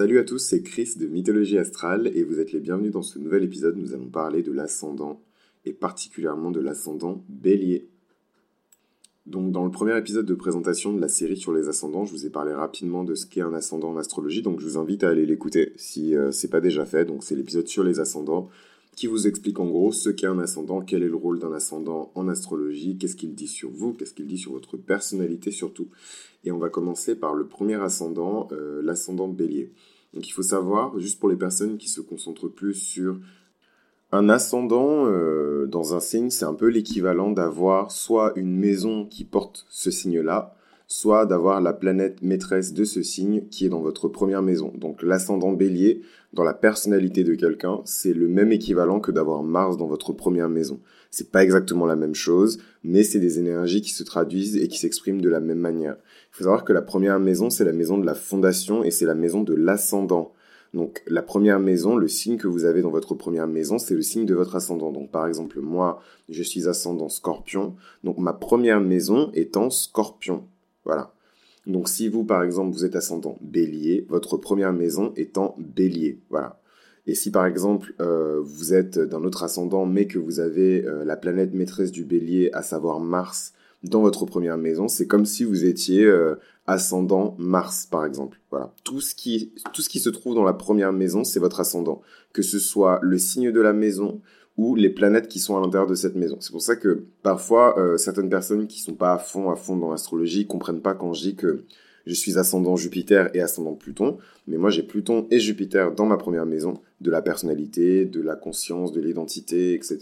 Salut à tous, c'est Chris de Mythologie Astrale et vous êtes les bienvenus dans ce nouvel épisode. Nous allons parler de l'ascendant et particulièrement de l'ascendant bélier. Donc dans le premier épisode de présentation de la série sur les ascendants, je vous ai parlé rapidement de ce qu'est un ascendant en astrologie, donc je vous invite à aller l'écouter si euh, c'est pas déjà fait. Donc c'est l'épisode sur les ascendants qui vous explique en gros ce qu'est un ascendant, quel est le rôle d'un ascendant en astrologie, qu'est-ce qu'il dit sur vous, qu'est-ce qu'il dit sur votre personnalité surtout. Et on va commencer par le premier ascendant, euh, l'ascendant bélier. Donc il faut savoir, juste pour les personnes qui se concentrent plus sur un ascendant euh, dans un signe, c'est un peu l'équivalent d'avoir soit une maison qui porte ce signe-là, soit d'avoir la planète maîtresse de ce signe qui est dans votre première maison. Donc l'ascendant bélier, dans la personnalité de quelqu'un, c'est le même équivalent que d'avoir Mars dans votre première maison. C'est pas exactement la même chose, mais c'est des énergies qui se traduisent et qui s'expriment de la même manière. Il faut savoir que la première maison, c'est la maison de la fondation et c'est la maison de l'ascendant. Donc la première maison, le signe que vous avez dans votre première maison, c'est le signe de votre ascendant. Donc par exemple, moi, je suis ascendant scorpion. Donc ma première maison est en scorpion. Voilà. Donc si vous, par exemple, vous êtes ascendant bélier, votre première maison est en bélier. Voilà. Et si par exemple euh, vous êtes d'un autre ascendant mais que vous avez euh, la planète maîtresse du bélier, à savoir Mars, dans votre première maison, c'est comme si vous étiez euh, ascendant Mars, par exemple. Voilà. Tout ce, qui, tout ce qui se trouve dans la première maison, c'est votre ascendant. Que ce soit le signe de la maison ou les planètes qui sont à l'intérieur de cette maison. C'est pour ça que parfois, euh, certaines personnes qui sont pas à fond, à fond dans l'astrologie, comprennent pas quand je dis que je suis ascendant Jupiter et ascendant Pluton, mais moi j'ai Pluton et Jupiter dans ma première maison, de la personnalité, de la conscience, de l'identité, etc.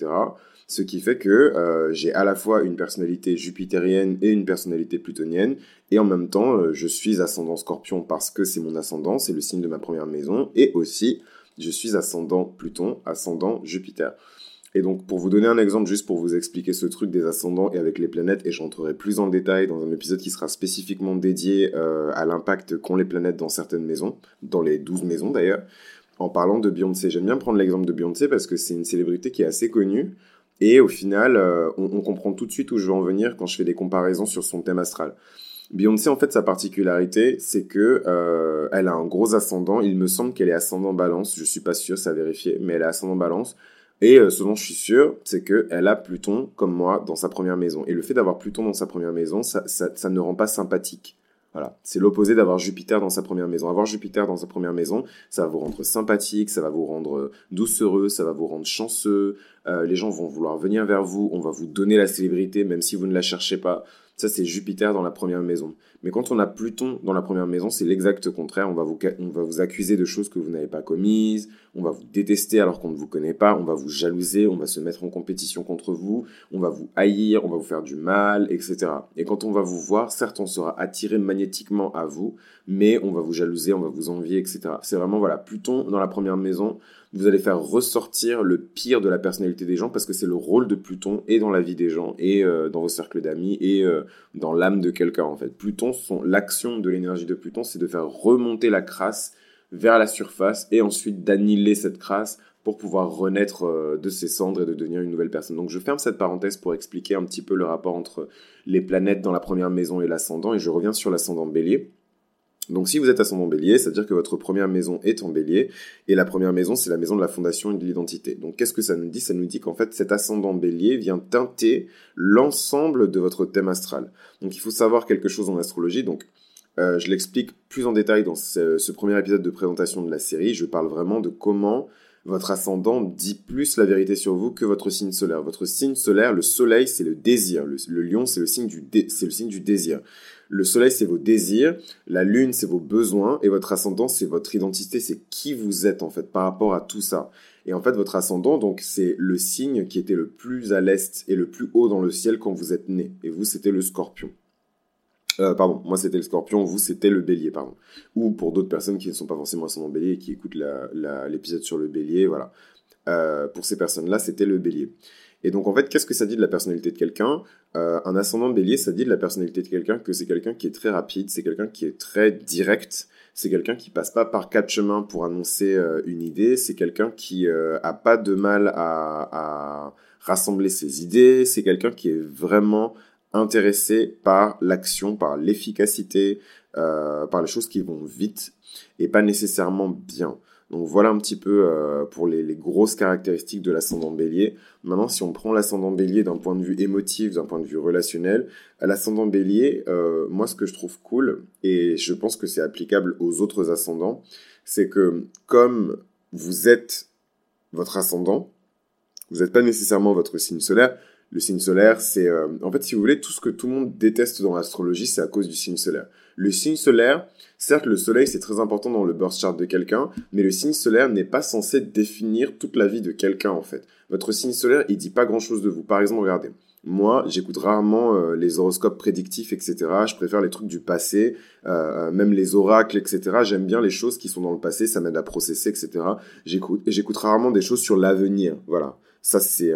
Ce qui fait que euh, j'ai à la fois une personnalité jupitérienne et une personnalité plutonienne, et en même temps euh, je suis ascendant Scorpion parce que c'est mon ascendant, c'est le signe de ma première maison, et aussi je suis ascendant Pluton, ascendant Jupiter. Et donc, pour vous donner un exemple, juste pour vous expliquer ce truc des ascendants et avec les planètes, et j'entrerai plus en détail dans un épisode qui sera spécifiquement dédié euh, à l'impact qu'ont les planètes dans certaines maisons, dans les 12 maisons d'ailleurs, en parlant de Beyoncé. J'aime bien prendre l'exemple de Beyoncé parce que c'est une célébrité qui est assez connue, et au final, euh, on, comprend tout de suite où je veux en venir quand je fais des comparaisons sur son thème astral. Beyoncé, en fait, sa particularité, c'est que euh, elle a un gros ascendant. Il me semble qu'elle est ascendant balance. Je suis pas sûr, ça a vérifié, mais elle est ascendant balance. Et euh, ce dont je suis sûr, c'est qu'elle a Pluton, comme moi, dans sa première maison. Et le fait d'avoir Pluton dans sa première maison, ça, ne rend pas sympathique. Voilà, c'est l'opposé d'avoir Jupiter dans sa première maison. Avoir Jupiter dans sa première maison, ça va vous rendre sympathique, ça va vous rendre euh, doucereux, ça va vous rendre chanceux. Euh, les gens vont vouloir venir vers vous, on va vous donner la célébrité même si vous ne la cherchez pas. Ça, c'est Jupiter dans la première maison. Mais quand on a Pluton dans la première maison, c'est l'exact contraire. On va, vous, on va vous accuser de choses que vous n'avez pas commises, on va vous détester alors qu'on ne vous connaît pas, on va vous jalouser, on va se mettre en compétition contre vous, on va vous haïr, on va vous faire du mal, etc. Et quand on va vous voir, certes, on sera attiré magnétiquement à vous, mais on va vous jalouser, on va vous envier, etc. C'est vraiment, voilà, Pluton dans la première maison, vous allez faire ressortir le pire de la personnalité des gens parce que c'est le rôle de Pluton et dans la vie des gens et euh, dans vos cercles d'amis et euh, dans l'âme de quelqu'un en fait. Pluton, l'action de l'énergie de Pluton, c'est de faire remonter la crasse vers la surface et ensuite d'annihiler cette crasse pour pouvoir renaître euh, de ses cendres et de devenir une nouvelle personne. Donc je ferme cette parenthèse pour expliquer un petit peu le rapport entre les planètes dans la première maison et l'ascendant et je reviens sur l'ascendant bélier. Donc si vous êtes ascendant bélier, c'est-à-dire que votre première maison est en bélier, et la première maison, c'est la maison de la fondation et de l'identité. Donc qu'est-ce que ça nous dit? Ça nous dit qu'en fait, cet ascendant bélier vient teinter l'ensemble de votre thème astral. Donc il faut savoir quelque chose en astrologie, donc euh, je l'explique plus en détail dans ce, premier épisode de présentation de la série, je parle vraiment de comment votre ascendant dit plus la vérité sur vous que votre signe solaire. Votre signe solaire, le soleil, c'est le désir. Le, lion, c'est le signe du désir. Le soleil, c'est vos désirs. La lune, c'est vos besoins. Et votre ascendant, c'est votre identité. C'est qui vous êtes, en fait, par rapport à tout ça. Et en fait, votre ascendant, donc, c'est le signe qui était le plus à l'est et le plus haut dans le ciel quand vous êtes né. Et vous, c'était le scorpion. Euh, pardon, moi c'était le scorpion, vous c'était le bélier, pardon. Ou pour d'autres personnes qui ne sont pas forcément ascendant bélier et qui écoutent l'épisode sur le bélier, voilà. Euh, pour ces personnes-là, c'était le bélier. Et donc en fait, qu'est-ce que ça dit de la personnalité de quelqu'un? Euh, Un ascendant bélier, ça dit de la personnalité de quelqu'un que c'est quelqu'un qui est très rapide, c'est quelqu'un qui est très direct, c'est quelqu'un qui passe pas par quatre chemins pour annoncer euh, une idée, c'est quelqu'un qui euh, a pas de mal à, rassembler ses idées, c'est quelqu'un qui est vraiment intéressé par l'action, par l'efficacité, euh, par les choses qui vont vite et pas nécessairement bien. Donc voilà un petit peu euh, pour les, grosses caractéristiques de l'ascendant bélier. Maintenant, si on prend l'ascendant bélier d'un point de vue émotif, d'un point de vue relationnel, l'ascendant bélier, euh, moi ce que je trouve cool, et je pense que c'est applicable aux autres ascendants, c'est que comme vous êtes votre ascendant, vous n'êtes pas nécessairement votre signe solaire, le signe solaire, c'est euh, en fait, si vous voulez, tout ce que tout le monde déteste dans l'astrologie, c'est à cause du signe solaire. Le signe solaire, certes, le soleil, c'est très important dans le birth chart de quelqu'un, mais le signe solaire n'est pas censé définir toute la vie de quelqu'un, en fait. Votre signe solaire, il dit pas grand-chose de vous. Par exemple, regardez. Moi, j'écoute rarement euh, les horoscopes prédictifs, etc. Je préfère les trucs du passé, euh, même les oracles, etc. J'aime bien les choses qui sont dans le passé, ça m'aide à processer, etc. J'écoute, j'écoute rarement des choses sur l'avenir, voilà. Ça, c'est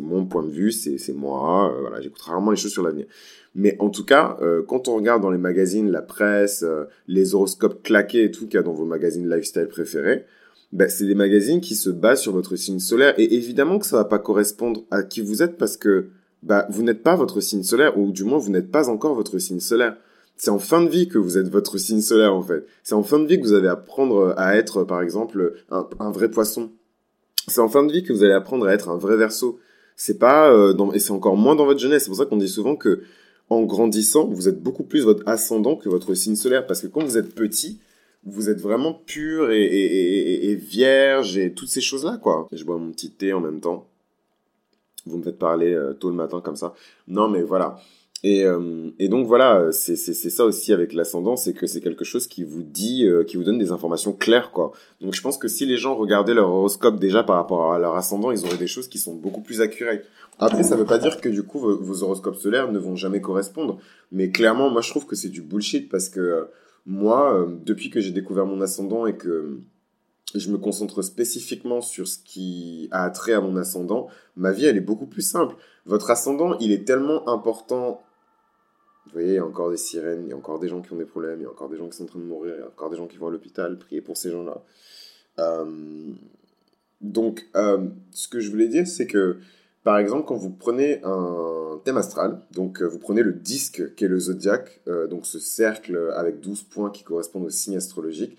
mon point de vue, c'est, moi. Euh, j'écoute rarement les choses sur l'avenir. Mais en tout cas, euh, quand on regarde dans les magazines, la presse, euh, les horoscopes claqués et tout qu'il y a dans vos magazines lifestyle préférés, ben, c'est des magazines qui se basent sur votre signe solaire. Et évidemment que ça va pas correspondre à qui vous êtes parce que bah, vous n'êtes pas votre signe solaire, ou du moins vous n'êtes pas encore votre signe solaire. C'est en fin de vie que vous êtes votre signe solaire en fait. C'est en fin de vie que vous allez apprendre à être, par exemple, un vrai poisson c'est en fin de vie que vous allez apprendre à être un vrai verso. C'est pas euh, dans, et c'est encore moins dans votre jeunesse. C'est pour ça qu'on dit souvent que en grandissant, vous êtes beaucoup plus votre ascendant que votre signe solaire parce que quand vous êtes petit, vous êtes vraiment pur et, et, vierge et toutes ces choses là quoi. Je bois mon petit thé en même temps. Vous me faites parler euh, tôt le matin comme ça. Non mais voilà. Et, euh, et, donc voilà, c'est ça aussi avec l'ascendant, c'est que c'est quelque chose qui vous dit, euh, qui vous donne des informations claires, quoi. Donc je pense que si les gens regardaient leur horoscope déjà par rapport à leur ascendant, ils auraient des choses qui sont beaucoup plus accurées. Après, ça veut pas dire que du coup vos, horoscopes solaires ne vont jamais correspondre, mais clairement, moi je trouve que c'est du bullshit parce que euh, moi, depuis que j'ai découvert mon ascendant et que je me concentre spécifiquement sur ce qui a trait à mon ascendant, ma vie elle est beaucoup plus simple. Votre ascendant, il est tellement important vous voyez, il y a encore des sirènes, il y a encore des gens qui ont des problèmes, il y a encore des gens qui sont en train de mourir, il y a encore des gens qui vont à l'hôpital, priez pour ces gens-là. Euh, donc, euh, ce que je voulais dire, c'est que, par exemple, quand vous prenez un thème astral, donc euh, vous prenez le disque qui est le zodiaque, donc ce cercle avec 12 points qui correspondent au signe astrologique,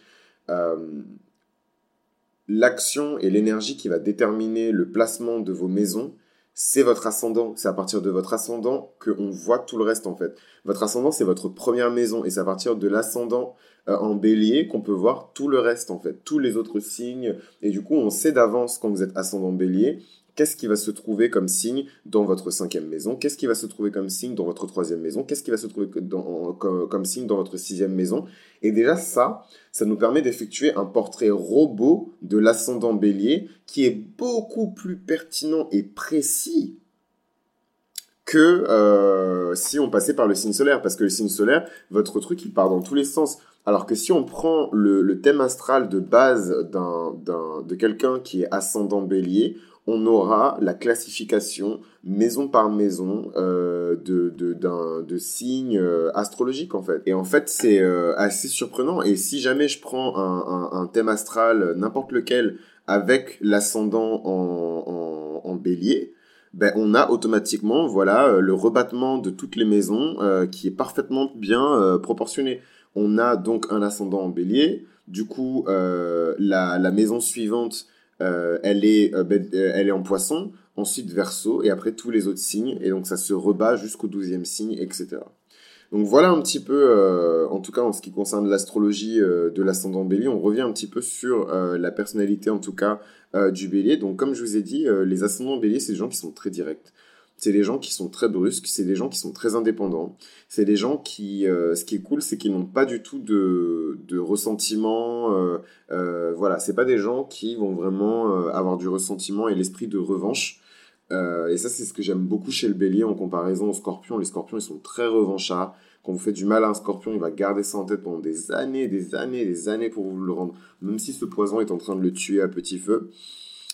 l'action et l'énergie qui va déterminer le placement de vos maisons c'est votre ascendant. C'est à partir de votre ascendant qu'on voit tout le reste en fait. Votre ascendant, c'est votre première maison et c'est à partir de l'ascendant euh, en bélier qu'on peut voir tout le reste en fait, tous les autres signes. Et du coup, on sait d'avance quand vous êtes ascendant bélier Qu'est-ce qui va se trouver comme signe dans votre cinquième maison? Qu'est-ce qui va se trouver comme signe dans votre troisième maison? Qu'est-ce qui va se trouver comme, signe dans votre sixième maison? Et déjà ça, ça nous permet d'effectuer un portrait robot de l'ascendant bélier qui est beaucoup plus pertinent et précis que euh, si on passait par le signe solaire. Parce que le signe solaire, votre truc, il part dans tous les sens. Alors que si on prend le, thème astral de base de quelqu'un qui est ascendant bélier, on aura la classification maison par maison euh, de, de, signes euh, astrologiques en fait. Et en fait c'est euh, assez surprenant et si jamais je prends un, thème astral, n'importe lequel, avec l'ascendant en, en, bélier, ben, on a automatiquement voilà le rebattement de toutes les maisons qui est parfaitement bien proportionné. On a donc un ascendant en bélier, du coup la, la maison suivante euh, elle, est, euh, euh, elle est en poisson, ensuite verso, et après tous les autres signes, et donc ça se rebat jusqu'au douzième signe, etc. Donc voilà un petit peu, en tout cas en ce qui concerne l'astrologie de l'ascendant bélier, on revient un petit peu sur la personnalité en tout cas du bélier. Donc comme je vous ai dit, les ascendants béliers, c'est des gens qui sont très directs. C'est des gens qui sont très brusques, c'est des gens qui sont très indépendants. C'est des gens qui, euh, ce qui est cool, c'est qu'ils n'ont pas du tout de, de ressentiment. Euh, euh, voilà, c'est pas des gens qui vont vraiment euh, avoir du ressentiment et l'esprit de revanche. et ça, c'est ce que j'aime beaucoup chez le bélier en comparaison aux scorpions. Les scorpions, ils sont très revanchards. Quand vous faites du mal à un scorpion, il va garder ça en tête pendant des années, des années, des années pour vous le rendre. Même si ce poison est en train de le tuer à petit feu.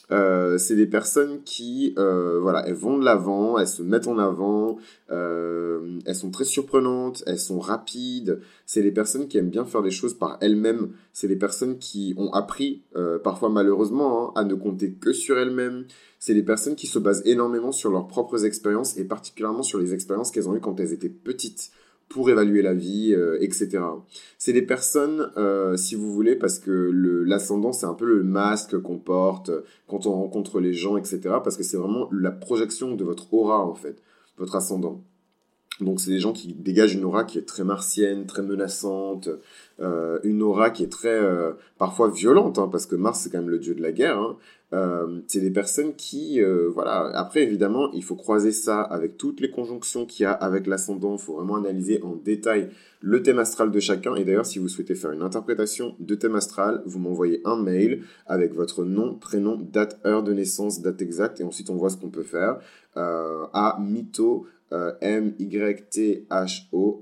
Euh, c'est des personnes qui, euh, voilà, elles vont de l'avant, elles se mettent en avant, euh, elles sont très surprenantes, elles sont rapides. C'est les personnes qui aiment bien faire les choses par elles-mêmes. C'est les personnes qui ont appris, parfois malheureusement, hein, à ne compter que sur elles-mêmes. C'est les personnes qui se basent énormément sur leurs propres expériences et particulièrement sur les expériences qu'elles ont eues quand elles étaient petites pour évaluer la vie, euh, etc. C'est des personnes, euh, si vous voulez, parce que l'ascendant, c'est un peu le masque qu'on porte quand on rencontre les gens, etc. Parce que c'est vraiment la projection de votre aura, en fait, votre ascendant. Donc c'est des gens qui dégagent une aura qui est très martienne, très menaçante, euh, une aura qui est très parfois violente, hein, parce que Mars c'est quand même le dieu de la guerre. Hein. Euh, c'est des personnes qui, euh, voilà, après évidemment, il faut croiser ça avec toutes les conjonctions qu'il y a avec l'ascendant, il faut vraiment analyser en détail le thème astral de chacun, et d'ailleurs si vous souhaitez faire une interprétation de thème astral, vous m'envoyez un mail avec votre nom, prénom, date, heure de naissance, date exacte, et ensuite on voit ce qu'on peut faire, euh, à mytho, M-Y-T-H-O,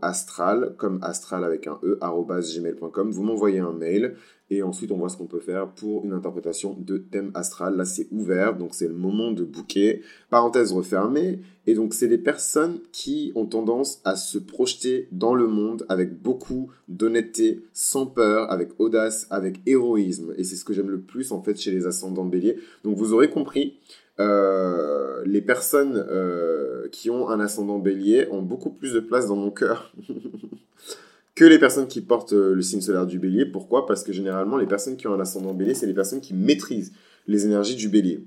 astral, comme astral avec un E, gmail.com. Vous m'envoyez un mail et ensuite on voit ce qu'on peut faire pour une interprétation de thème astral. Là c'est ouvert, donc c'est le moment de bouquet. Parenthèse refermée. Et donc c'est des personnes qui ont tendance à se projeter dans le monde avec beaucoup d'honnêteté, sans peur, avec audace, avec héroïsme. Et c'est ce que j'aime le plus en fait chez les ascendants bélier. Donc vous aurez compris, euh, les personnes euh, qui ont un ascendant bélier ont beaucoup plus de place dans mon cœur que les personnes qui portent euh, le signe solaire du bélier. Pourquoi? Parce que généralement, les personnes qui ont un ascendant bélier, c'est les personnes qui maîtrisent les énergies du bélier.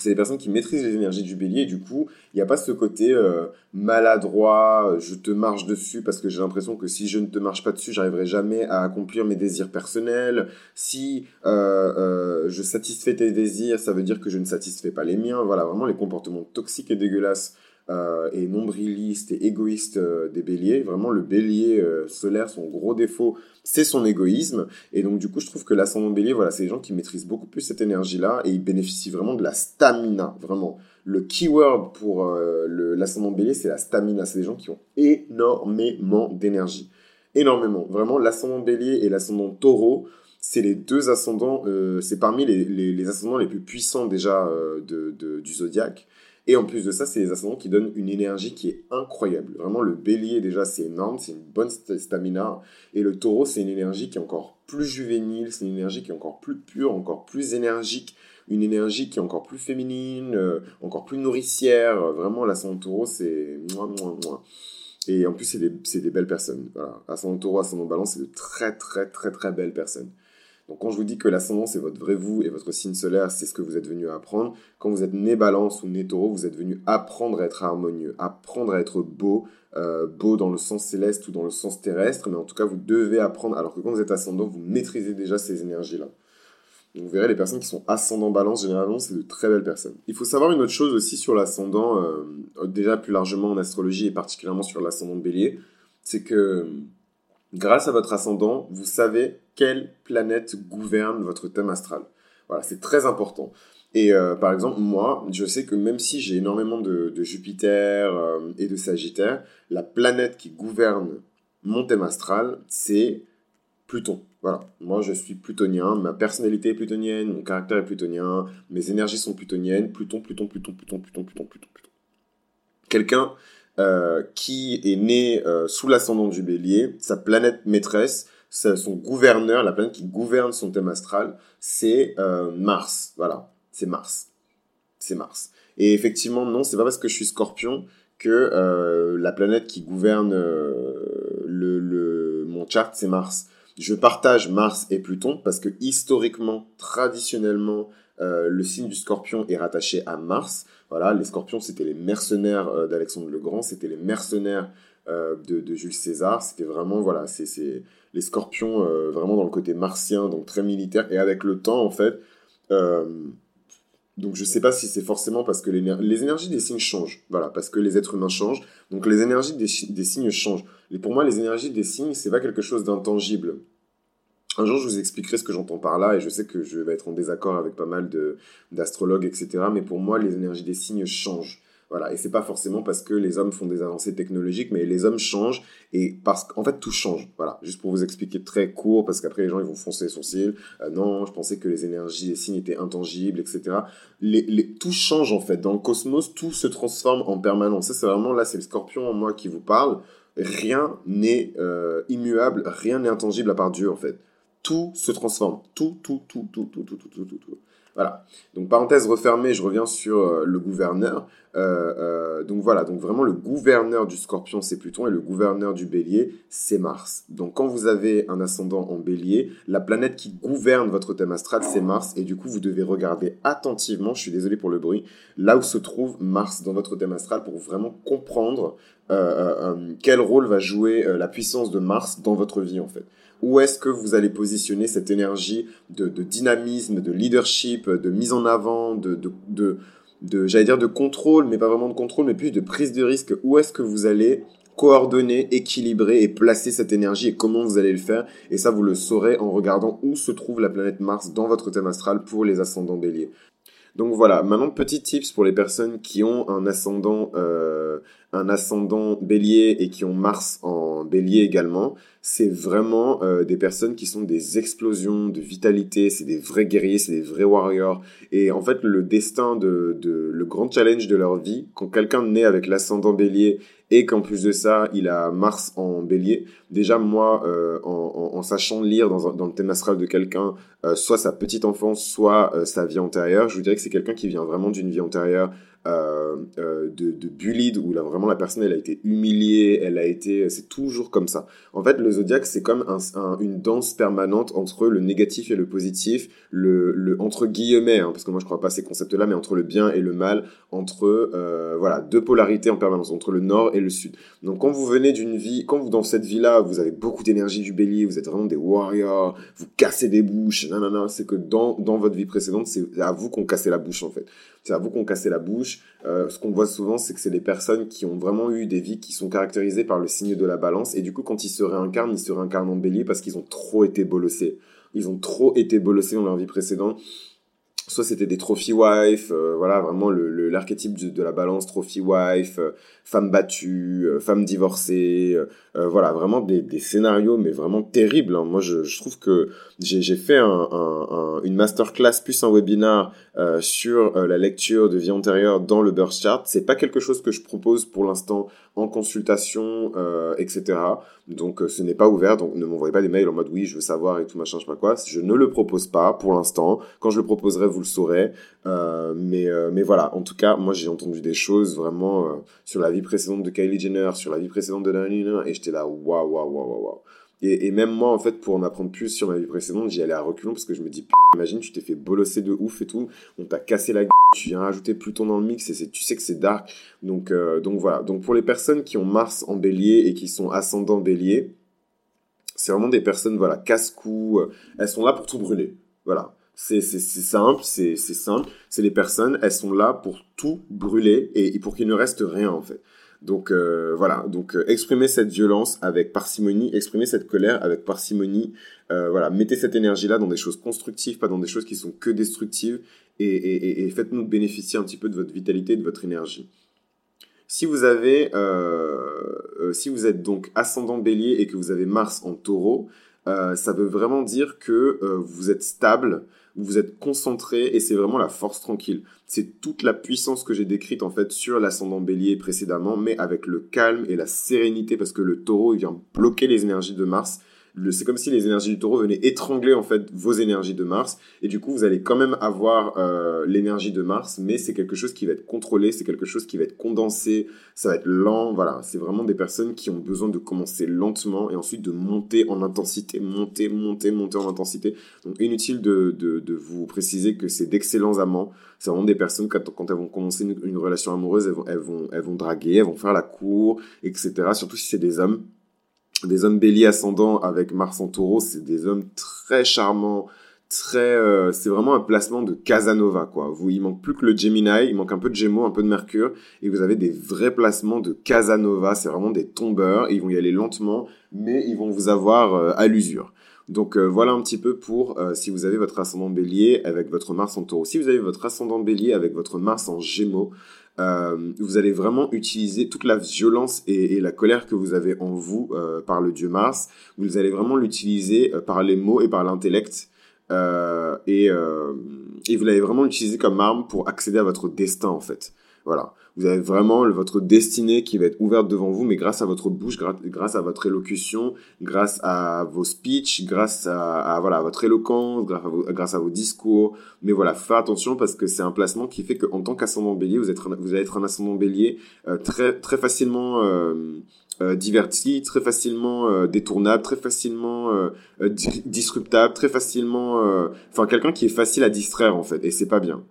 C'est les personnes qui maîtrisent les énergies du bélier et du coup, il n'y a pas ce côté euh, maladroit, je te marche dessus parce que j'ai l'impression que si je ne te marche pas dessus, j'arriverai jamais à accomplir mes désirs personnels. Si euh, je satisfais tes désirs, ça veut dire que je ne satisfais pas les miens. Voilà, vraiment les comportements toxiques et dégueulasses euh, et nombriliste et égoïste euh, des béliers. Vraiment, le bélier euh, solaire, son gros défaut, c'est son égoïsme. Et donc, du coup, je trouve que l'ascendant bélier, voilà, c'est des gens qui maîtrisent beaucoup plus cette énergie-là et ils bénéficient vraiment de la stamina, vraiment. Le keyword pour l'ascendant bélier, c'est la stamina. C'est des gens qui ont énormément d'énergie. Énormément. Vraiment, l'ascendant bélier et l'ascendant taureau, c'est les deux ascendants, c'est parmi les, ascendants les plus puissants déjà de, du zodiaque. Et en plus de ça, c'est des ascendants qui donnent une énergie qui est incroyable. Vraiment, le bélier, déjà, c'est énorme, c'est une bonne stamina. Et le taureau, c'est une énergie qui est encore plus juvénile, c'est une énergie qui est encore plus pure, encore plus énergique, une énergie qui est encore plus féminine, euh, encore plus nourricière. Vraiment, l'ascendant taureau, c'est... Et en plus, c'est des, des, belles personnes. Voilà. Ascendant taureau, ascendant balance, c'est de très, très, très, très belles personnes. Donc quand je vous dis que l'ascendant c'est votre vrai vous et votre signe solaire c'est ce que vous êtes venu apprendre, quand vous êtes né balance ou né taureau, vous êtes venu apprendre à être harmonieux, apprendre à être beau, euh, beau dans le sens céleste ou dans le sens terrestre, mais en tout cas vous devez apprendre, alors que quand vous êtes ascendant, vous maîtrisez déjà ces énergies-là. Vous verrez, les personnes qui sont ascendant balance, généralement, c'est de très belles personnes. Il faut savoir une autre chose aussi sur l'ascendant, euh, déjà plus largement en astrologie et particulièrement sur l'ascendant bélier, c'est que grâce à votre ascendant, vous savez quelle planète gouverne votre thème astral. Voilà, c'est très important. Et euh, par exemple, moi, je sais que même si j'ai énormément de, Jupiter euh, et de Sagittaire, la planète qui gouverne mon thème astral, c'est Pluton. Voilà, moi je suis plutonien, ma personnalité est plutonienne, mon caractère est plutonien, mes énergies sont plutoniennes, Pluton, Pluton, Pluton, Pluton, Pluton, Pluton, Pluton, Pluton. Quelqu'un euh, qui est né sous l'ascendant du bélier, sa planète maîtresse, son gouverneur, la planète qui gouverne son thème astral, c'est euh, Mars. Voilà, c'est Mars. C'est Mars. Et effectivement, non, c'est pas parce que je suis scorpion que euh, la planète qui gouverne euh, le, mon chart, c'est Mars. Je partage Mars et Pluton parce que historiquement, traditionnellement, le signe du scorpion est rattaché à Mars. Voilà, les scorpions, c'était les mercenaires d'Alexandre le Grand, c'était les mercenaires de, de, Jules César. C'était vraiment, voilà, c'est les scorpions euh, vraiment dans le côté martien, donc très militaire, et avec le temps, en fait, euh, donc je sais pas si c'est forcément parce que les, les, énergies des signes changent, voilà, parce que les êtres humains changent, donc les énergies des, des signes changent. Et pour moi, les énergies des signes, c'est pas quelque chose d'intangible. Un jour, je vous expliquerai ce que j'entends par là, et je sais que je vais être en désaccord avec pas mal d'astrologues, etc. Mais pour moi, les énergies des signes changent. Voilà, et c'est pas forcément parce que les hommes font des avancées technologiques, mais les hommes changent et parce qu'en fait tout change. Voilà, juste pour vous expliquer très court, parce qu'après les gens ils vont foncer les sourcils. Euh, non, je pensais que les énergies, les signes étaient intangibles, etc. Tout change en fait. Dans le cosmos, tout se transforme en permanence. Ça c'est vraiment là, c'est le Scorpion en moi qui vous parle. Rien n'est euh, immuable, rien n'est intangible à part Dieu en fait. Tout se transforme. Tout, tout, tout, tout, tout, tout, tout, tout, tout. tout. Voilà. Donc parenthèse refermée, je reviens sur euh, le gouverneur. Euh, euh, donc voilà, donc vraiment le gouverneur du scorpion c'est Pluton et le gouverneur du bélier c'est Mars. Donc quand vous avez un ascendant en bélier, la planète qui gouverne votre thème astral c'est Mars et du coup vous devez regarder attentivement, je suis désolé pour le bruit, là où se trouve Mars dans votre thème astral pour vraiment comprendre quel rôle va jouer la puissance de Mars dans votre vie en fait. Où est-ce que vous allez positionner cette énergie de, dynamisme, de leadership, de mise en avant, de, j'allais dire de contrôle, mais pas vraiment de contrôle, mais plus de prise de risque. Où est-ce que vous allez coordonner, équilibrer et placer cette énergie et comment vous allez le faire? Et ça, vous le saurez en regardant où se trouve la planète Mars dans votre thème astral pour les ascendants béliers. Donc voilà, maintenant petit tips pour les personnes qui ont un ascendant, euh, un ascendant bélier et qui ont Mars en bélier également. C'est vraiment euh, des personnes qui sont des explosions de vitalité, c'est des vrais guerriers, c'est des vrais warriors. Et en fait, le destin de, de le grand challenge de leur vie, quand quelqu'un naît avec l'ascendant bélier et qu'en plus de ça, il a Mars en bélier. Déjà, moi, euh, en, en, sachant lire dans, dans, le thème astral de quelqu'un, euh, soit sa petite enfance, soit euh, sa vie antérieure, je vous dirais que c'est quelqu'un qui vient vraiment d'une vie antérieure de, de bullied où là vraiment la personne elle a été humiliée, elle a été, c'est toujours comme ça. En fait, le zodiaque c'est comme un, une danse permanente entre le négatif et le positif, le, le entre guillemets, hein, parce que moi je crois pas ces concepts-là, mais entre le bien et le mal, entre euh, voilà deux polarités en permanence, entre le nord et le sud. Donc quand vous venez d'une vie, quand vous dans cette vie-là, vous avez beaucoup d'énergie du bélier, vous êtes vraiment des warriors, vous cassez des bouches, non, c'est que dans dans votre vie précédente, c'est à vous qu'on cassait la bouche en fait. C'est à vous qu'on cassait la bouche. Euh, ce qu'on voit souvent, c'est que c'est des personnes qui ont vraiment eu des vies qui sont caractérisées par le signe de la balance. Et du coup, quand ils se réincarnent, ils se réincarnent en bélier parce qu'ils ont trop été bolossés. Ils ont trop été bolossés dans leur vie précédente soit c'était des trophy wife, euh, voilà vraiment le l'archétype de, la balance trophy wife, euh, femme battue, euh, femme divorcée, voilà vraiment des, scénarios mais vraiment terribles. Hein. Moi je, trouve que j'ai fait un, une masterclass plus un webinar sur la lecture de vie antérieure dans le birth chart. C'est pas quelque chose que je propose pour l'instant en consultation, etc. Donc ce n'est pas ouvert, donc ne m'envoyez pas des mails en mode oui je veux savoir et tout machin je sais pas quoi. Je ne le propose pas pour l'instant. Quand je le proposerai vous le saurez. Euh, mais, euh, mais voilà, en tout cas, moi j'ai entendu des choses vraiment euh, sur la vie précédente de Kylie Jenner, sur la vie précédente de Daniela, et j'étais là, waouh, waouh, waouh, waouh. Et, et, même moi, en fait, pour en apprendre plus sur ma vie précédente, j'y allais à reculons parce que je me dis, imagine, tu t'es fait bolosser de ouf et tout, on t'a cassé la gueule, tu viens rajouter Pluton dans le mix et tu sais que c'est dark. Donc, donc voilà. Donc pour les personnes qui ont Mars en bélier et qui sont ascendant bélier, c'est vraiment des personnes, voilà, casse-cou, elles sont là pour tout brûler. Voilà. C'est simple, c'est simple. C'est les personnes, elles sont là pour tout brûler et, pour qu'il ne reste rien en fait. Donc euh, voilà, donc euh, exprimez cette violence avec parcimonie, exprimez cette colère avec parcimonie. Euh, voilà, mettez cette énergie-là dans des choses constructives, pas dans des choses qui sont que destructives, et, et, faites-nous bénéficier un petit peu de votre vitalité, de votre énergie. Si vous avez, si vous êtes donc ascendant Bélier et que vous avez Mars en Taureau, ça veut vraiment dire que vous êtes stable, vous êtes concentré et c'est vraiment la force tranquille. C'est toute la puissance que j'ai décrite en fait sur l'ascendant bélier précédemment, mais avec le calme et la sérénité parce que le taureau il vient bloquer les énergies de Mars c'est comme si les énergies du taureau venaient étrangler en fait vos énergies de Mars. Et du coup vous allez quand même avoir euh, l'énergie de Mars mais c'est quelque chose qui va être contrôlé c'est quelque chose qui va être condensé ça va être lent voilà. C'est vraiment des personnes qui ont besoin de commencer lentement et ensuite de monter en intensité monter monter monter en intensité. Donc inutile de, de, de vous préciser que c'est d'excellents amants. C'est vraiment des personnes quand, quand elles vont commencer une, relation amoureuse elles vont elles vont draguer elles vont faire la cour etc surtout si c'est des hommes des hommes béliers ascendants avec Mars en taureau, c'est des hommes très charmants, très, euh, c'est vraiment un placement de Casanova, quoi. Vous, il manque plus que le Gemini, il manque un peu de Gémeaux, un peu de Mercure, et vous avez des vrais placements de Casanova, c'est vraiment des tombeurs, ils vont y aller lentement, mais ils vont vous avoir euh, à l'usure. Donc voilà un petit peu pour si vous avez votre ascendant bélier avec votre Mars en taureau. Si vous avez votre ascendant bélier avec votre Mars en gémeaux, vous allez vraiment utiliser toute la violence et, la colère que vous avez en vous par le dieu Mars. Vous allez vraiment l'utiliser par les mots et par l'intellect. et, et vous l'avez vraiment utilisé comme arme pour accéder à votre destin en fait. Voilà. Vous avez vraiment votre destinée qui va être ouverte devant vous, mais grâce à votre bouche, grâce à votre élocution, grâce à vos speeches, grâce à, voilà, votre éloquence, grâce à, vos, discours. Mais voilà, faites attention parce que c'est un placement qui fait qu'en tant qu'ascendant bélier, vous, êtes, vous allez être un ascendant bélier euh, très, très facilement... Euh, euh, diverti, très facilement détournable, très facilement disruptable, très facilement, enfin quelqu'un qui est facile à distraire en fait, et c'est pas bien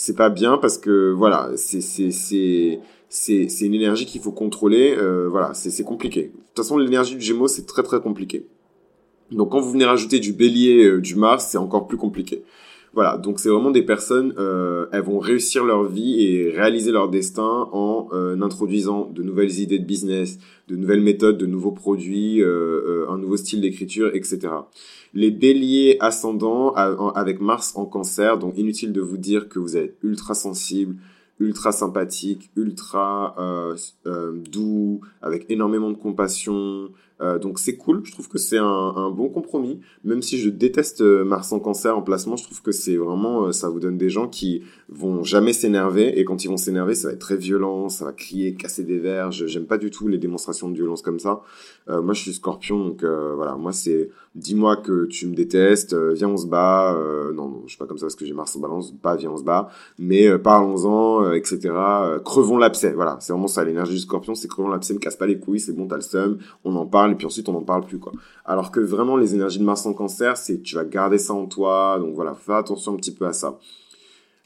c'est pas bien parce que voilà, c'est c'est c'est c'est une énergie qu'il faut contrôler. Euh, voilà, c'est compliqué. De toute façon, l'énergie du Gémeaux c'est très très compliqué. Donc quand vous venez rajouter du Bélier, euh, du Mars, c'est encore plus compliqué. Voilà, donc c'est vraiment des personnes, euh, elles vont réussir leur vie et réaliser leur destin en euh, introduisant de nouvelles idées de business, de nouvelles méthodes, de nouveaux produits, euh, un nouveau style d'écriture, etc. Les béliers ascendants avec Mars en cancer, donc inutile de vous dire que vous êtes ultra sensible, ultra sympathique, ultra doux, avec énormément de compassion, euh, donc c'est cool, je trouve que c'est un, bon compromis. Même si je déteste euh, Mars en cancer en placement, je trouve que c'est vraiment, euh, ça vous donne des gens qui vont jamais s'énerver et quand ils vont s'énerver, ça va être très violent, ça va crier, casser des verres. J'aime pas du tout les démonstrations de violence comme ça. moi je suis scorpion, donc voilà, moi c'est dis-moi que tu me détestes, viens on se bat. non, non, je suis pas comme ça parce que j'ai Mars en balance, pas viens on se bat, mais parlons-en, etc. crevons l'abcès, voilà, c'est vraiment ça l'énergie du scorpion, c'est crevons l'abcès, me casse pas les couilles, c'est bon, t'as le seum, on en parle et puis ensuite on n'en parle plus quoi. Alors que vraiment les énergies de Mars en cancer, c'est tu vas garder ça en toi, donc voilà, fais attention un petit peu à ça.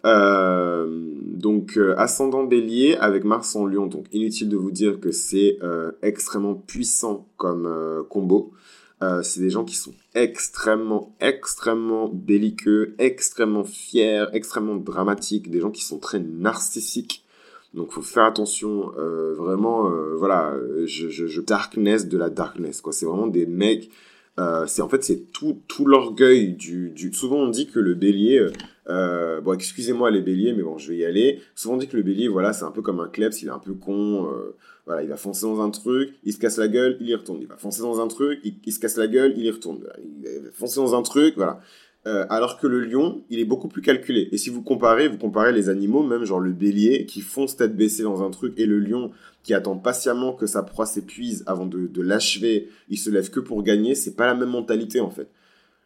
Euh, donc euh, ascendant bélier avec Mars en lion, donc inutile de vous dire que c'est euh, extrêmement puissant comme combo. c'est des gens qui sont extrêmement, extrêmement belliqueux, extrêmement fiers, extrêmement dramatiques, des gens qui sont très narcissiques. Donc faut faire attention, euh, vraiment, euh, voilà, je, darkness de la darkness, quoi. C'est vraiment des mecs, euh, c'est en fait c'est tout tout l'orgueil du, du. Souvent on dit que le bélier, bon excusez-moi les béliers, mais bon je vais y aller. Souvent on dit que le bélier, voilà, c'est un peu comme un klebs, il est un peu con, voilà, il va foncer dans un truc, il se casse la gueule, il y retourne. Il va foncer dans un truc, il se casse la gueule, il y retourne. Il va foncer dans un truc, voilà. Euh, alors que le lion, il est beaucoup plus calculé. Et si vous comparez, vous comparez les animaux, même genre le bélier qui fonce tête baissée dans un truc, et le lion qui attend patiemment que sa proie s'épuise avant de, l'achever, il se lève que pour gagner, c'est pas la même mentalité en fait.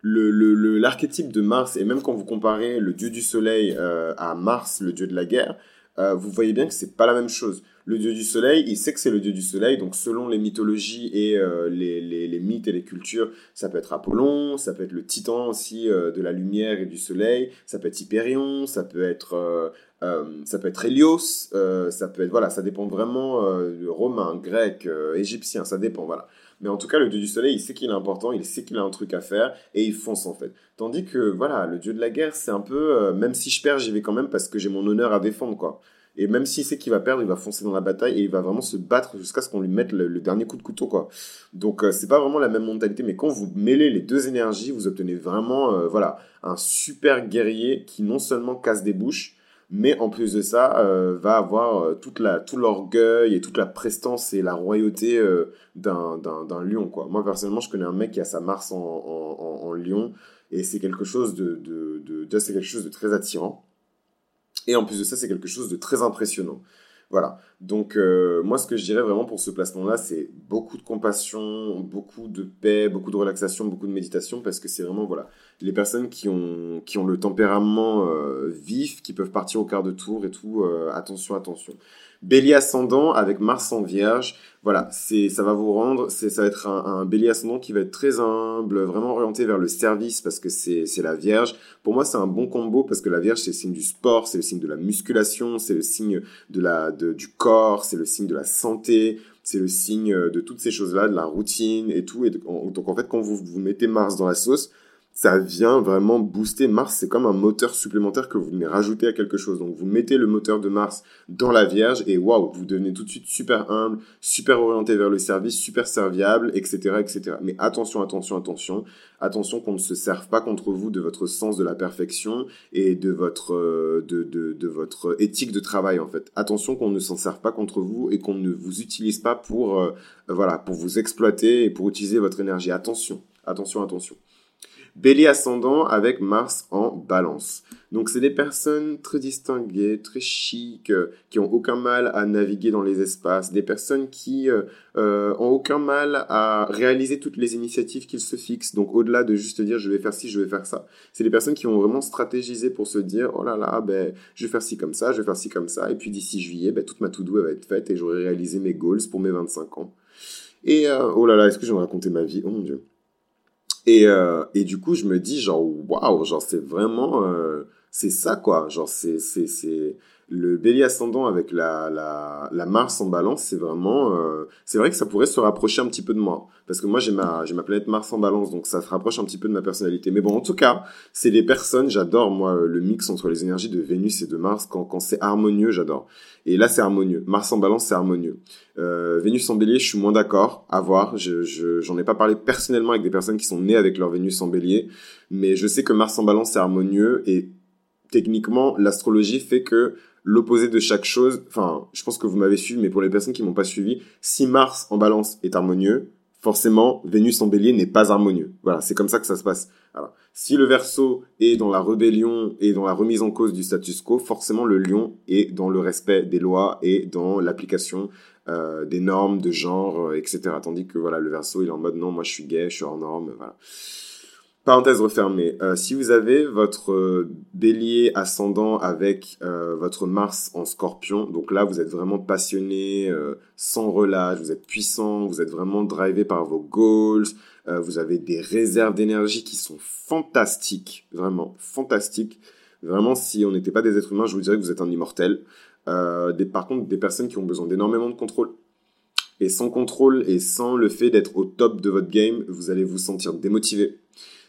L'archétype le, de Mars, et même quand vous comparez le dieu du soleil euh, à Mars, le dieu de la guerre, euh, vous voyez bien que c'est pas la même chose le dieu du soleil, il sait que c'est le dieu du soleil, donc selon les mythologies et euh, les, mythes et les cultures, ça peut être Apollon, ça peut être le titan aussi euh, de la lumière et du soleil, ça peut être Hyperion, ça peut être, euh, ça peut être Hélios, ça peut être, voilà, ça dépend vraiment romain, grec, égyptien, ça dépend, voilà. Mais en tout cas, le dieu du soleil, il sait qu'il est important, il sait qu'il a un truc à faire, et il fonce en fait. Tandis que, voilà, le dieu de la guerre, c'est un peu, même si je perds, j'y vais quand même parce que j'ai mon honneur à défendre, quoi. Et même s'il sait qu'il va perdre, il va foncer dans la bataille et il va vraiment se battre jusqu'à ce qu'on lui mette le, dernier coup de couteau, quoi. Donc, euh, c'est pas vraiment la même mentalité, mais quand vous mêlez les deux énergies, vous obtenez vraiment, euh, voilà, un super guerrier qui non seulement casse des bouches, mais en plus de ça, euh, va avoir toute la, tout l'orgueil et toute la prestance et la royauté d'un, lion. Moi, personnellement, je connais un mec qui a sa Mars en, lion, et c'est quelque chose de, de, de quelque chose de très attirant. Et en plus de ça, c'est quelque chose de très impressionnant. Voilà. Donc, euh, moi, ce que je dirais vraiment pour ce placement-là, c'est beaucoup de compassion, beaucoup de paix, beaucoup de relaxation, beaucoup de méditation, parce que c'est vraiment, voilà, les personnes qui ont, qui ont le tempérament euh, vif, qui peuvent partir au quart de tour et tout, euh, attention, attention. Bélier ascendant avec Mars en Vierge, voilà, c'est ça va vous rendre, c'est ça va être un, Bélier ascendant qui va être très humble, vraiment orienté vers le service parce que c'est c'est la Vierge. Pour moi, c'est un bon combo parce que la Vierge c'est le signe du sport, c'est le signe de la musculation, c'est le signe de la de, du corps, c'est le signe de la santé, c'est le signe de toutes ces choses-là, de la routine et tout. Et donc en fait, quand vous vous mettez Mars dans la sauce, ça vient vraiment booster Mars. C'est comme un moteur supplémentaire que vous venez rajouter à quelque chose. Donc vous mettez le moteur de Mars dans la Vierge et waouh, vous devenez tout de suite super humble, super orienté vers le service, super serviable, etc., etc. Mais attention, attention, attention, attention qu'on ne se serve pas contre vous de votre sens de la perfection et de votre euh, de, de, de votre éthique de travail en fait. Attention qu'on ne s'en serve pas contre vous et qu'on ne vous utilise pas pour euh, voilà pour vous exploiter et pour utiliser votre énergie. Attention, attention, attention. Bélier ascendant avec Mars en balance. Donc c'est des personnes très distinguées, très chic, euh, qui ont aucun mal à naviguer dans les espaces, des personnes qui euh, euh, ont aucun mal à réaliser toutes les initiatives qu'ils se fixent. Donc au-delà de juste dire je vais faire ci, je vais faire ça, c'est des personnes qui ont vraiment stratégisé pour se dire oh là là, ben je vais faire ci comme ça, je vais faire ci comme ça, et puis d'ici juillet, ben, toute ma to-do va être faite et j'aurai réalisé mes goals pour mes 25 ans. Et oh là là, est-ce que je vais raconter ma vie? Oh mon dieu. Et, euh, et du coup, je me dis, genre, waouh, genre, c'est vraiment. Euh, c'est ça, quoi. Genre, c'est, c'est, c'est le bélier ascendant avec la, la, la Mars en balance, c'est vraiment. Euh, c'est vrai que ça pourrait se rapprocher un petit peu de moi. Parce que moi, j'ai ma, j'ai ma planète Mars en balance, donc ça se rapproche un petit peu de ma personnalité. Mais bon, en tout cas, c'est des personnes, j'adore, moi, le mix entre les énergies de Vénus et de Mars. Quand, quand c'est harmonieux, j'adore. Et là, c'est harmonieux. Mars en balance, c'est harmonieux. Euh, Vénus en bélier, je suis moins d'accord. À voir. Je, je, j'en ai pas parlé personnellement avec des personnes qui sont nées avec leur Vénus en bélier. Mais je sais que Mars en balance, c'est harmonieux. Et techniquement, l'astrologie fait que l'opposé de chaque chose, enfin, je pense que vous m'avez suivi, mais pour les personnes qui m'ont pas suivi, si Mars en balance est harmonieux, forcément, Vénus en bélier n'est pas harmonieux. Voilà, c'est comme ça que ça se passe. Alors, si le verso est dans la rébellion et dans la remise en cause du status quo, forcément le lion est dans le respect des lois et dans l'application euh, des normes de genre, euh, etc. Tandis que voilà, le verso, il est en mode non, moi je suis gay, je suis hors norme, voilà. Parenthèse refermée. Euh, si vous avez votre euh, bélier ascendant avec euh, votre Mars en scorpion, donc là vous êtes vraiment passionné, sans relâche, vous êtes puissant, vous êtes vraiment drivé par vos goals, vous avez des réserves d'énergie qui sont fantastiques, vraiment fantastiques. Vraiment, si on n'était pas des êtres humains, je vous dirais que vous êtes un immortel. par contre, des personnes qui ont besoin d'énormément de contrôle. Et sans contrôle et sans le fait d'être au top de votre game, vous allez vous sentir démotivé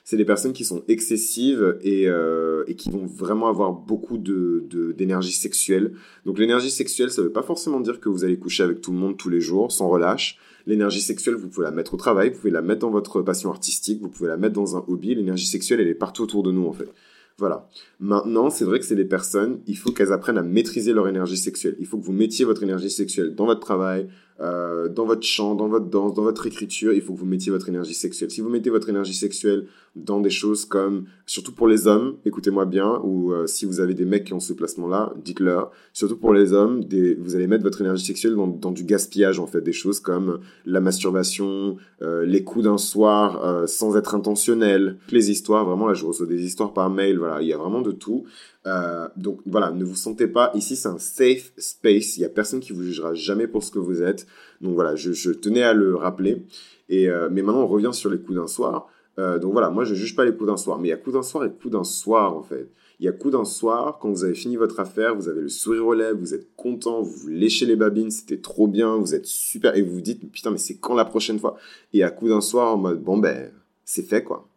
c'est des personnes qui sont excessives et, euh, et qui vont vraiment avoir beaucoup de, d'énergie sexuelle. Donc l'énergie sexuelle, ça ne veut pas forcément dire que vous allez coucher avec tout le monde tous les jours, sans relâche. L'énergie sexuelle, vous pouvez la mettre au travail, vous pouvez la mettre dans votre passion artistique, vous pouvez la mettre dans un hobby. L'énergie sexuelle, elle est partout autour de nous, en fait. Voilà. Maintenant, c'est vrai que c'est des personnes, il faut qu'elles apprennent à maîtriser leur énergie sexuelle. Il faut que vous mettiez votre énergie sexuelle dans votre travail, euh, dans votre chant, dans votre danse, dans votre écriture, il faut que vous mettiez votre énergie sexuelle. Si vous mettez votre énergie sexuelle dans des choses comme, surtout pour les hommes, écoutez-moi bien, ou euh, si vous avez des mecs qui ont ce placement-là, dites-leur. Surtout pour les hommes, vous allez mettre votre énergie sexuelle dans, du gaspillage, en fait, des choses comme la masturbation, euh, les coups d'un soir euh, sans être intentionnel, les histoires, vraiment, là, je reçois des histoires par mail, voilà, il y a vraiment de tout. Euh, donc voilà, ne vous sentez pas. Ici, c'est un safe space. Il y a personne qui vous jugera jamais pour ce que vous êtes. Donc voilà, je, tenais à le rappeler. Et euh, mais maintenant, on revient sur les coups d'un soir. Euh, donc voilà, moi, je juge pas les coups d'un soir, mais il y a coups d'un soir et coups d'un soir en fait. Il y a coup d'un soir, quand vous avez fini votre affaire, vous avez le sourire aux lèvres, vous êtes content, vous léchez les babines, c'était trop bien, vous êtes super, et vous vous dites, putain, mais c'est quand la prochaine fois? Et à coup d'un soir, en mode, bon ben, c'est fait quoi.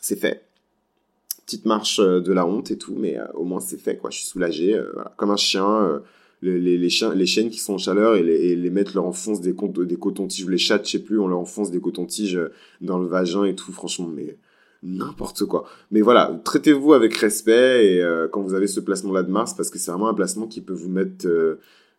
C'est fait petite marche euh, de la honte et tout, mais euh, au moins c'est fait, quoi. Je suis soulagé, euh, comme un chien. Les, les, chiennes qui sont en chaleur et les, les mettre leur enfonce des, des cotons-tiges, les chats, je sais plus, on leur enfonce des cotons-tiges dans le vagin et tout, franchement, mais n'importe quoi. Mais voilà, traitez-vous avec respect et quand vous avez ce placement-là de Mars, parce que c'est vraiment un placement qui peut vous mettre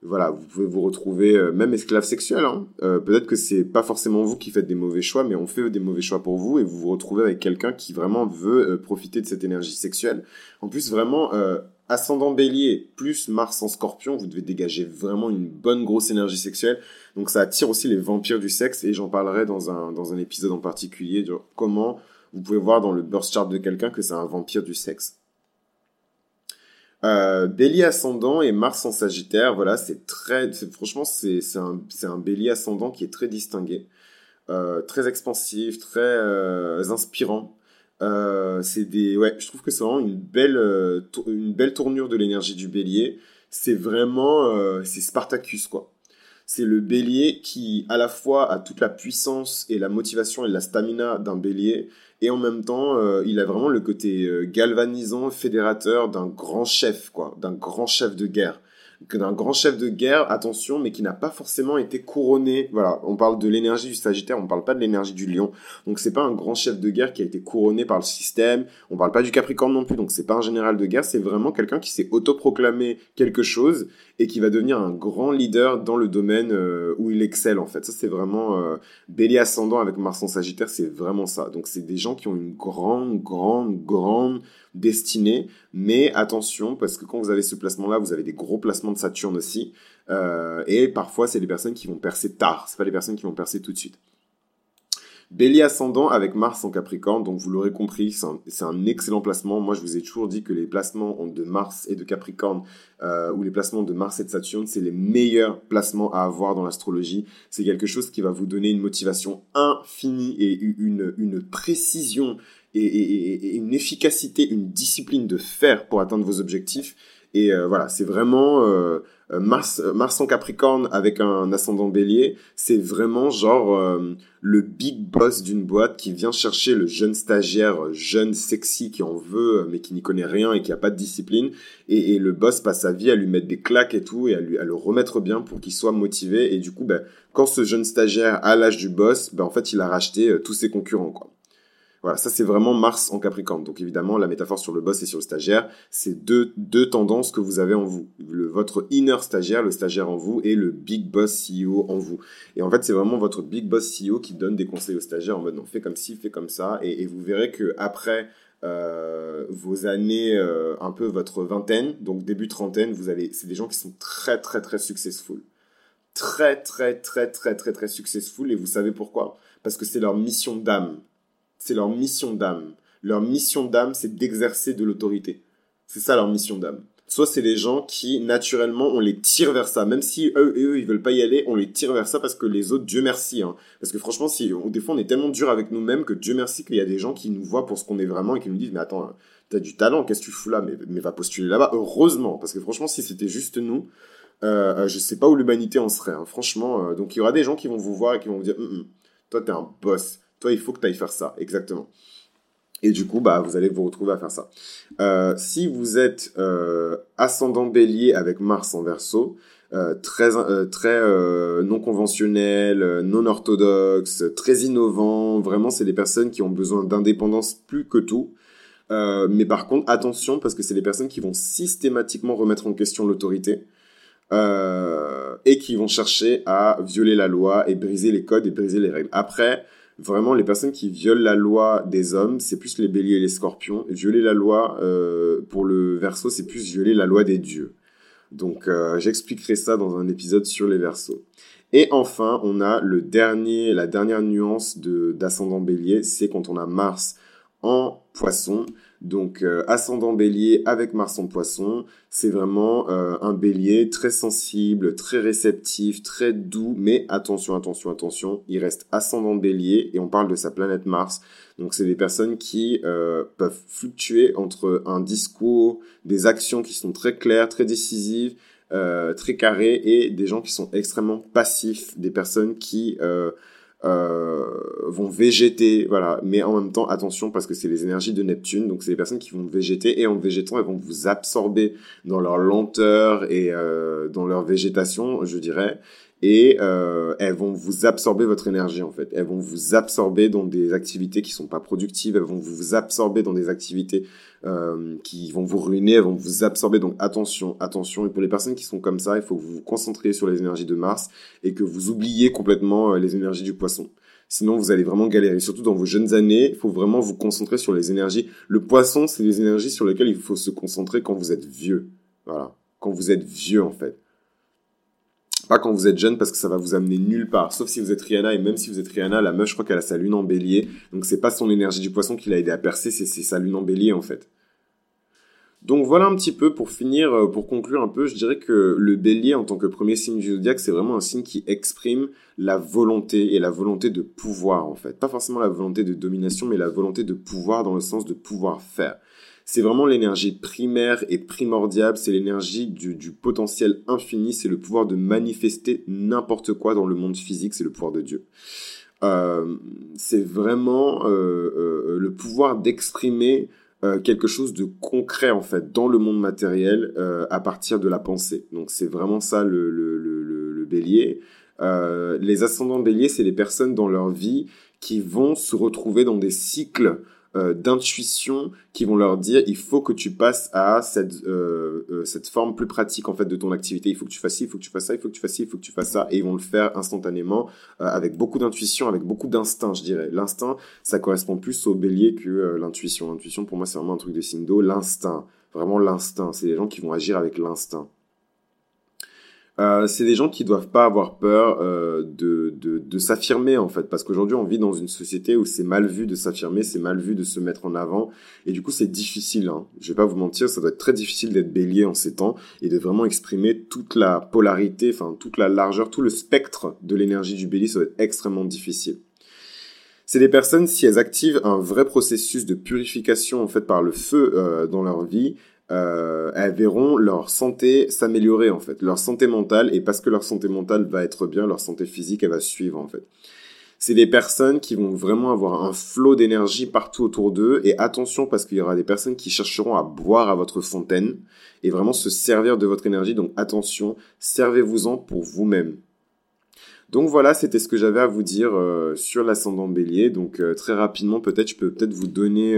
voilà, vous pouvez vous retrouver euh, même esclave sexuel. Hein. Euh, peut-être que c'est pas forcément vous qui faites des mauvais choix, mais on fait des mauvais choix pour vous et vous vous retrouvez avec quelqu'un qui vraiment veut euh, profiter de cette énergie sexuelle. En plus, vraiment, ascendant bélier plus Mars en scorpion, vous devez dégager vraiment une bonne grosse énergie sexuelle. Donc ça attire aussi les vampires du sexe et j'en parlerai dans un, dans un épisode en particulier de comment vous pouvez voir dans le birth chart de quelqu'un que c'est un vampire du sexe. Euh, bélier ascendant et Mars en Sagittaire, voilà, c'est très, franchement, c'est un, un bélier ascendant qui est très distingué, euh, très expansif, très euh, inspirant. c'est des, ouais, je trouve que c'est vraiment une belle, une belle tournure de l'énergie du bélier. C'est vraiment, c'est Spartacus, quoi. C'est le bélier qui, à la fois, a toute la puissance et la motivation et la stamina d'un bélier, et en même temps, euh, il a vraiment le côté euh, galvanisant, fédérateur d'un grand chef, quoi, d'un grand chef de guerre d'un grand chef de guerre, attention, mais qui n'a pas forcément été couronné. Voilà, on parle de l'énergie du Sagittaire, on parle pas de l'énergie du Lion. Donc c'est pas un grand chef de guerre qui a été couronné par le système. On parle pas du Capricorne non plus, donc c'est pas un général de guerre, c'est vraiment quelqu'un qui s'est autoproclamé quelque chose et qui va devenir un grand leader dans le domaine euh, où il excelle en fait. Ça c'est vraiment euh, Bélier ascendant avec Mars en Sagittaire, c'est vraiment ça. Donc c'est des gens qui ont une grande, grande, grande destinée, mais attention parce que quand vous avez ce placement-là, vous avez des gros placements de Saturne aussi, euh, et parfois c'est des personnes qui vont percer tard, c'est pas les personnes qui vont percer tout de suite. Bélier ascendant avec Mars en Capricorne, donc vous l'aurez compris, c'est un, excellent placement. Moi, je vous ai toujours dit que les placements de Mars et de Capricorne, euh, ou les placements de Mars et de Saturne, c'est les meilleurs placements à avoir dans l'astrologie. C'est quelque chose qui va vous donner une motivation infinie et une, une précision et, une efficacité, une discipline de faire pour atteindre vos objectifs. Et euh, voilà, c'est vraiment euh, Mars, Mars en Capricorne avec un ascendant Bélier. C'est vraiment genre euh, le big boss d'une boîte qui vient chercher le jeune stagiaire, jeune sexy qui en veut mais qui n'y connaît rien et qui a pas de discipline. Et, le boss passe sa vie à lui mettre des claques et tout et à lui à le remettre bien pour qu'il soit motivé. Et du coup, ben, quand ce jeune stagiaire a l'âge du boss, ben en fait, il a racheté tous ses concurrents quoi. Voilà, ça c'est vraiment Mars en Capricorne. Donc évidemment, la métaphore sur le boss et sur le stagiaire, c'est deux, deux tendances que vous avez en vous. Le, votre inner stagiaire, le stagiaire en vous, et le big boss CEO en vous. Et en fait, c'est vraiment votre big boss CEO qui donne des conseils aux stagiaires en mode non, fais comme ci, fais comme ça. Et, vous verrez que après euh, vos années, euh, un peu votre vingtaine, donc début trentaine, vous allez, c'est des gens qui sont très très très successful. Très très très très très très successful. Et vous savez pourquoi? Parce que c'est leur mission d'âme c'est leur mission d'âme. Leur mission d'âme, c'est d'exercer de l'autorité. C'est ça leur mission d'âme. Soit c'est les gens qui, naturellement, on les tire vers ça. Même si eux, eux, ils veulent pas y aller, on les tire vers ça parce que les autres, Dieu merci. Hein. Parce que franchement, si, des fois, on est tellement dur avec nous-mêmes que Dieu merci qu'il y a des gens qui nous voient pour ce qu'on est vraiment et qui nous disent, mais attends, t'as du talent, qu'est-ce que tu fous là? Mais, mais va postuler là-bas. Heureusement. Parce que franchement, si c'était juste nous, euh, euh, je sais pas où l'humanité en serait. Hein. Franchement, euh, donc il y aura des gens qui vont vous voir et qui vont vous dire, hum, hum, toi, t'es un boss toi, il faut que tu ailles faire ça, exactement. Et du coup, bah, vous allez vous retrouver à faire ça. Euh, si vous êtes euh, ascendant bélier avec Mars en verso, euh, très, très non conventionnel, non orthodoxe, très innovant, vraiment, c'est des personnes qui ont besoin d'indépendance plus que tout. mais par contre, attention, parce que c'est des personnes qui vont systématiquement remettre en question l'autorité. et qui vont chercher à violer la loi et briser les codes et briser les règles. Après, Vraiment, les personnes qui violent la loi des hommes, c'est plus les béliers et les scorpions. Violer la loi euh, pour le verso, c'est plus violer la loi des dieux. Donc, euh, j'expliquerai ça dans un épisode sur les versos. Et enfin, on a le dernier, la dernière nuance d'ascendant bélier, c'est quand on a Mars en poisson. Donc euh, ascendant bélier avec Mars en poisson, c'est vraiment euh, un bélier très sensible, très réceptif, très doux, mais attention, attention, attention, il reste ascendant bélier et on parle de sa planète Mars. Donc c'est des personnes qui euh, peuvent fluctuer entre un discours, des actions qui sont très claires, très décisives, très carrées et des gens qui sont extrêmement passifs, des personnes qui euh, vont végéter, voilà. Mais en même temps, attention parce que c'est les énergies de Neptune, donc c'est les personnes qui vont végéter et en végétant, elles vont vous absorber dans leur lenteur et euh, dans leur végétation, je dirais et euh, elles vont vous absorber votre énergie en fait. Elles vont vous absorber dans des activités qui sont pas productives, elles vont vous absorber dans des activités euh, qui vont vous ruiner, vont vous absorber. Donc attention, attention. Et pour les personnes qui sont comme ça, il faut que vous vous concentriez sur les énergies de Mars et que vous oubliez complètement euh, les énergies du Poisson. Sinon, vous allez vraiment galérer. Surtout dans vos jeunes années, il faut vraiment vous concentrer sur les énergies. Le Poisson, c'est les énergies sur lesquelles il faut se concentrer quand vous êtes vieux. Voilà, quand vous êtes vieux en fait. Pas quand vous êtes jeune parce que ça va vous amener nulle part. Sauf si vous êtes Rihanna et même si vous êtes Rihanna, la meuf, je crois qu'elle a sa lune en bélier. Donc c'est pas son énergie du poisson qui l'a aidé à percer, c'est sa lune en bélier en fait. Donc voilà un petit peu pour finir, euh, pour conclure un peu, je dirais que le bélier en tant que premier signe du zodiaque, c'est vraiment un signe qui exprime la volonté et la volonté de pouvoir en fait. Pas forcément la volonté de domination, mais la volonté de pouvoir dans le sens de pouvoir faire. C'est vraiment l'énergie primaire et primordiale, c'est l'énergie du, du, potentiel infini, c'est le pouvoir de manifester n'importe quoi dans le monde physique, c'est le pouvoir de Dieu. c'est vraiment le pouvoir d'exprimer quelque chose de concret en fait dans le monde matériel à partir de la pensée. Donc c'est vraiment ça le, le, le, le bélier. les ascendants béliers, c'est les personnes dans leur vie qui vont se retrouver dans des cycles euh, d'intuition qui vont leur dire il faut que tu passes à cette euh, euh, cette forme plus pratique en fait de ton activité. Il faut que tu fasses ci il faut que tu fasses ça il faut que tu fasses ci il faut que tu fasses ça. Et ils vont le faire instantanément avec beaucoup d'intuition avec beaucoup d'instinct je dirais. L'instinct ça correspond plus au bélier que l'intuition. L'intuition pour moi c'est vraiment un truc de signe d'eau. L'instinct vraiment l'instinct. C'est les gens qui vont agir avec l'instinct euh, c'est des gens qui doivent pas avoir peur euh, de, de, de s'affirmer en fait, parce qu'aujourd'hui on vit dans une société où c'est mal vu de s'affirmer, c'est mal vu de se mettre en avant, et du coup c'est difficile. Hein. Je vais pas vous mentir, ça doit être très difficile d'être bélier en ces temps et de vraiment exprimer toute la polarité, enfin toute la largeur, tout le spectre de l'énergie du bélier, ça doit être extrêmement difficile. C'est des personnes, si elles activent un vrai processus de purification en fait par le feu euh, dans leur vie, euh, elles verront leur santé s'améliorer en fait, leur santé mentale et parce que leur santé mentale va être bien, leur santé physique elle va suivre en fait. C'est des personnes qui vont vraiment avoir un flot d'énergie partout autour d'eux et attention parce qu'il y aura des personnes qui chercheront à boire à votre fontaine et vraiment se servir de votre énergie donc attention, servez-vous-en pour vous-même. Donc voilà, c'était ce que j'avais à vous dire euh, sur l'ascendant bélier. Donc euh, très rapidement, peut-être je peux peut-être vous donner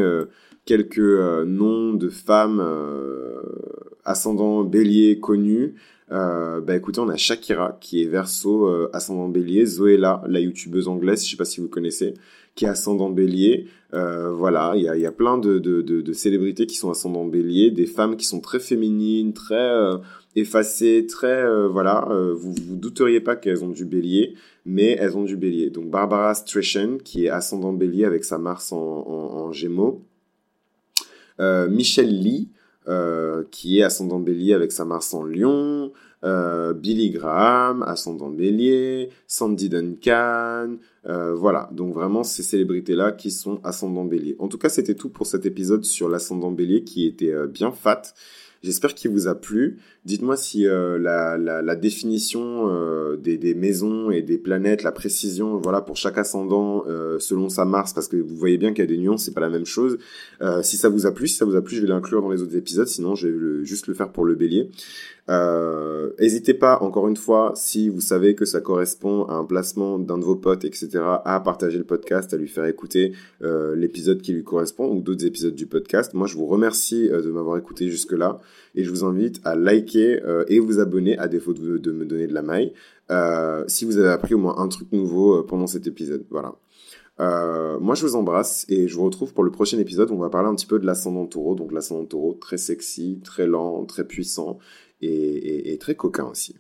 quelques euh, noms de femmes euh, ascendant bélier connus. Euh, bah écoutez, on a Shakira qui est verso ascendant bélier, Zoella, la youtubeuse anglaise, je sais pas si vous connaissez, qui est ascendant bélier. voilà, il y a, y a, plein de, de, de, célébrités qui sont ascendant bélier, des femmes qui sont très féminines, très effacées, très voilà. vous vous douteriez pas qu'elles ont du bélier, mais elles ont du bélier. Donc Barbara Streisand qui est ascendant bélier avec sa Mars en, en Gémeaux. Euh, Michel Lee, euh, qui est ascendant bélier avec sa Mars en Lion, euh, Billy Graham, ascendant bélier, Sandy Duncan, voilà, donc vraiment ces célébrités-là qui sont ascendant bélier. En tout cas, c'était tout pour cet épisode sur l'ascendant bélier qui était bien fat. J'espère qu'il vous a plu. Dites-moi si euh, la, définition euh, des, des, maisons et des planètes, la précision, voilà, pour chaque ascendant euh, selon sa Mars, parce que vous voyez bien qu'il y a des nuances, c'est pas la même chose. si ça vous a plu, si ça vous a plu, je vais l'inclure dans les autres épisodes. Sinon, je vais juste le faire pour le Bélier. N'hésitez pas, encore une fois, si vous savez que ça correspond à un placement d'un de vos potes, etc., à partager le podcast, à lui faire écouter l'épisode qui lui correspond ou d'autres épisodes du podcast. Moi, je vous remercie de m'avoir écouté jusque-là et je vous invite à liker euh, et vous abonner à défaut de, me donner de la maille euh, si vous avez appris au moins un truc nouveau euh, pendant cet épisode. Voilà. moi, je vous embrasse et je vous retrouve pour le prochain épisode où on va parler un petit peu de l'ascendant taureau. Donc, l'ascendant taureau, très sexy, très lent, très puissant et très coquin aussi.